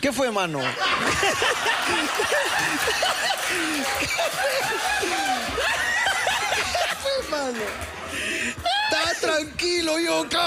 ¿Qué fue, mano? ¿Qué fue, mano? Está tranquilo, yo,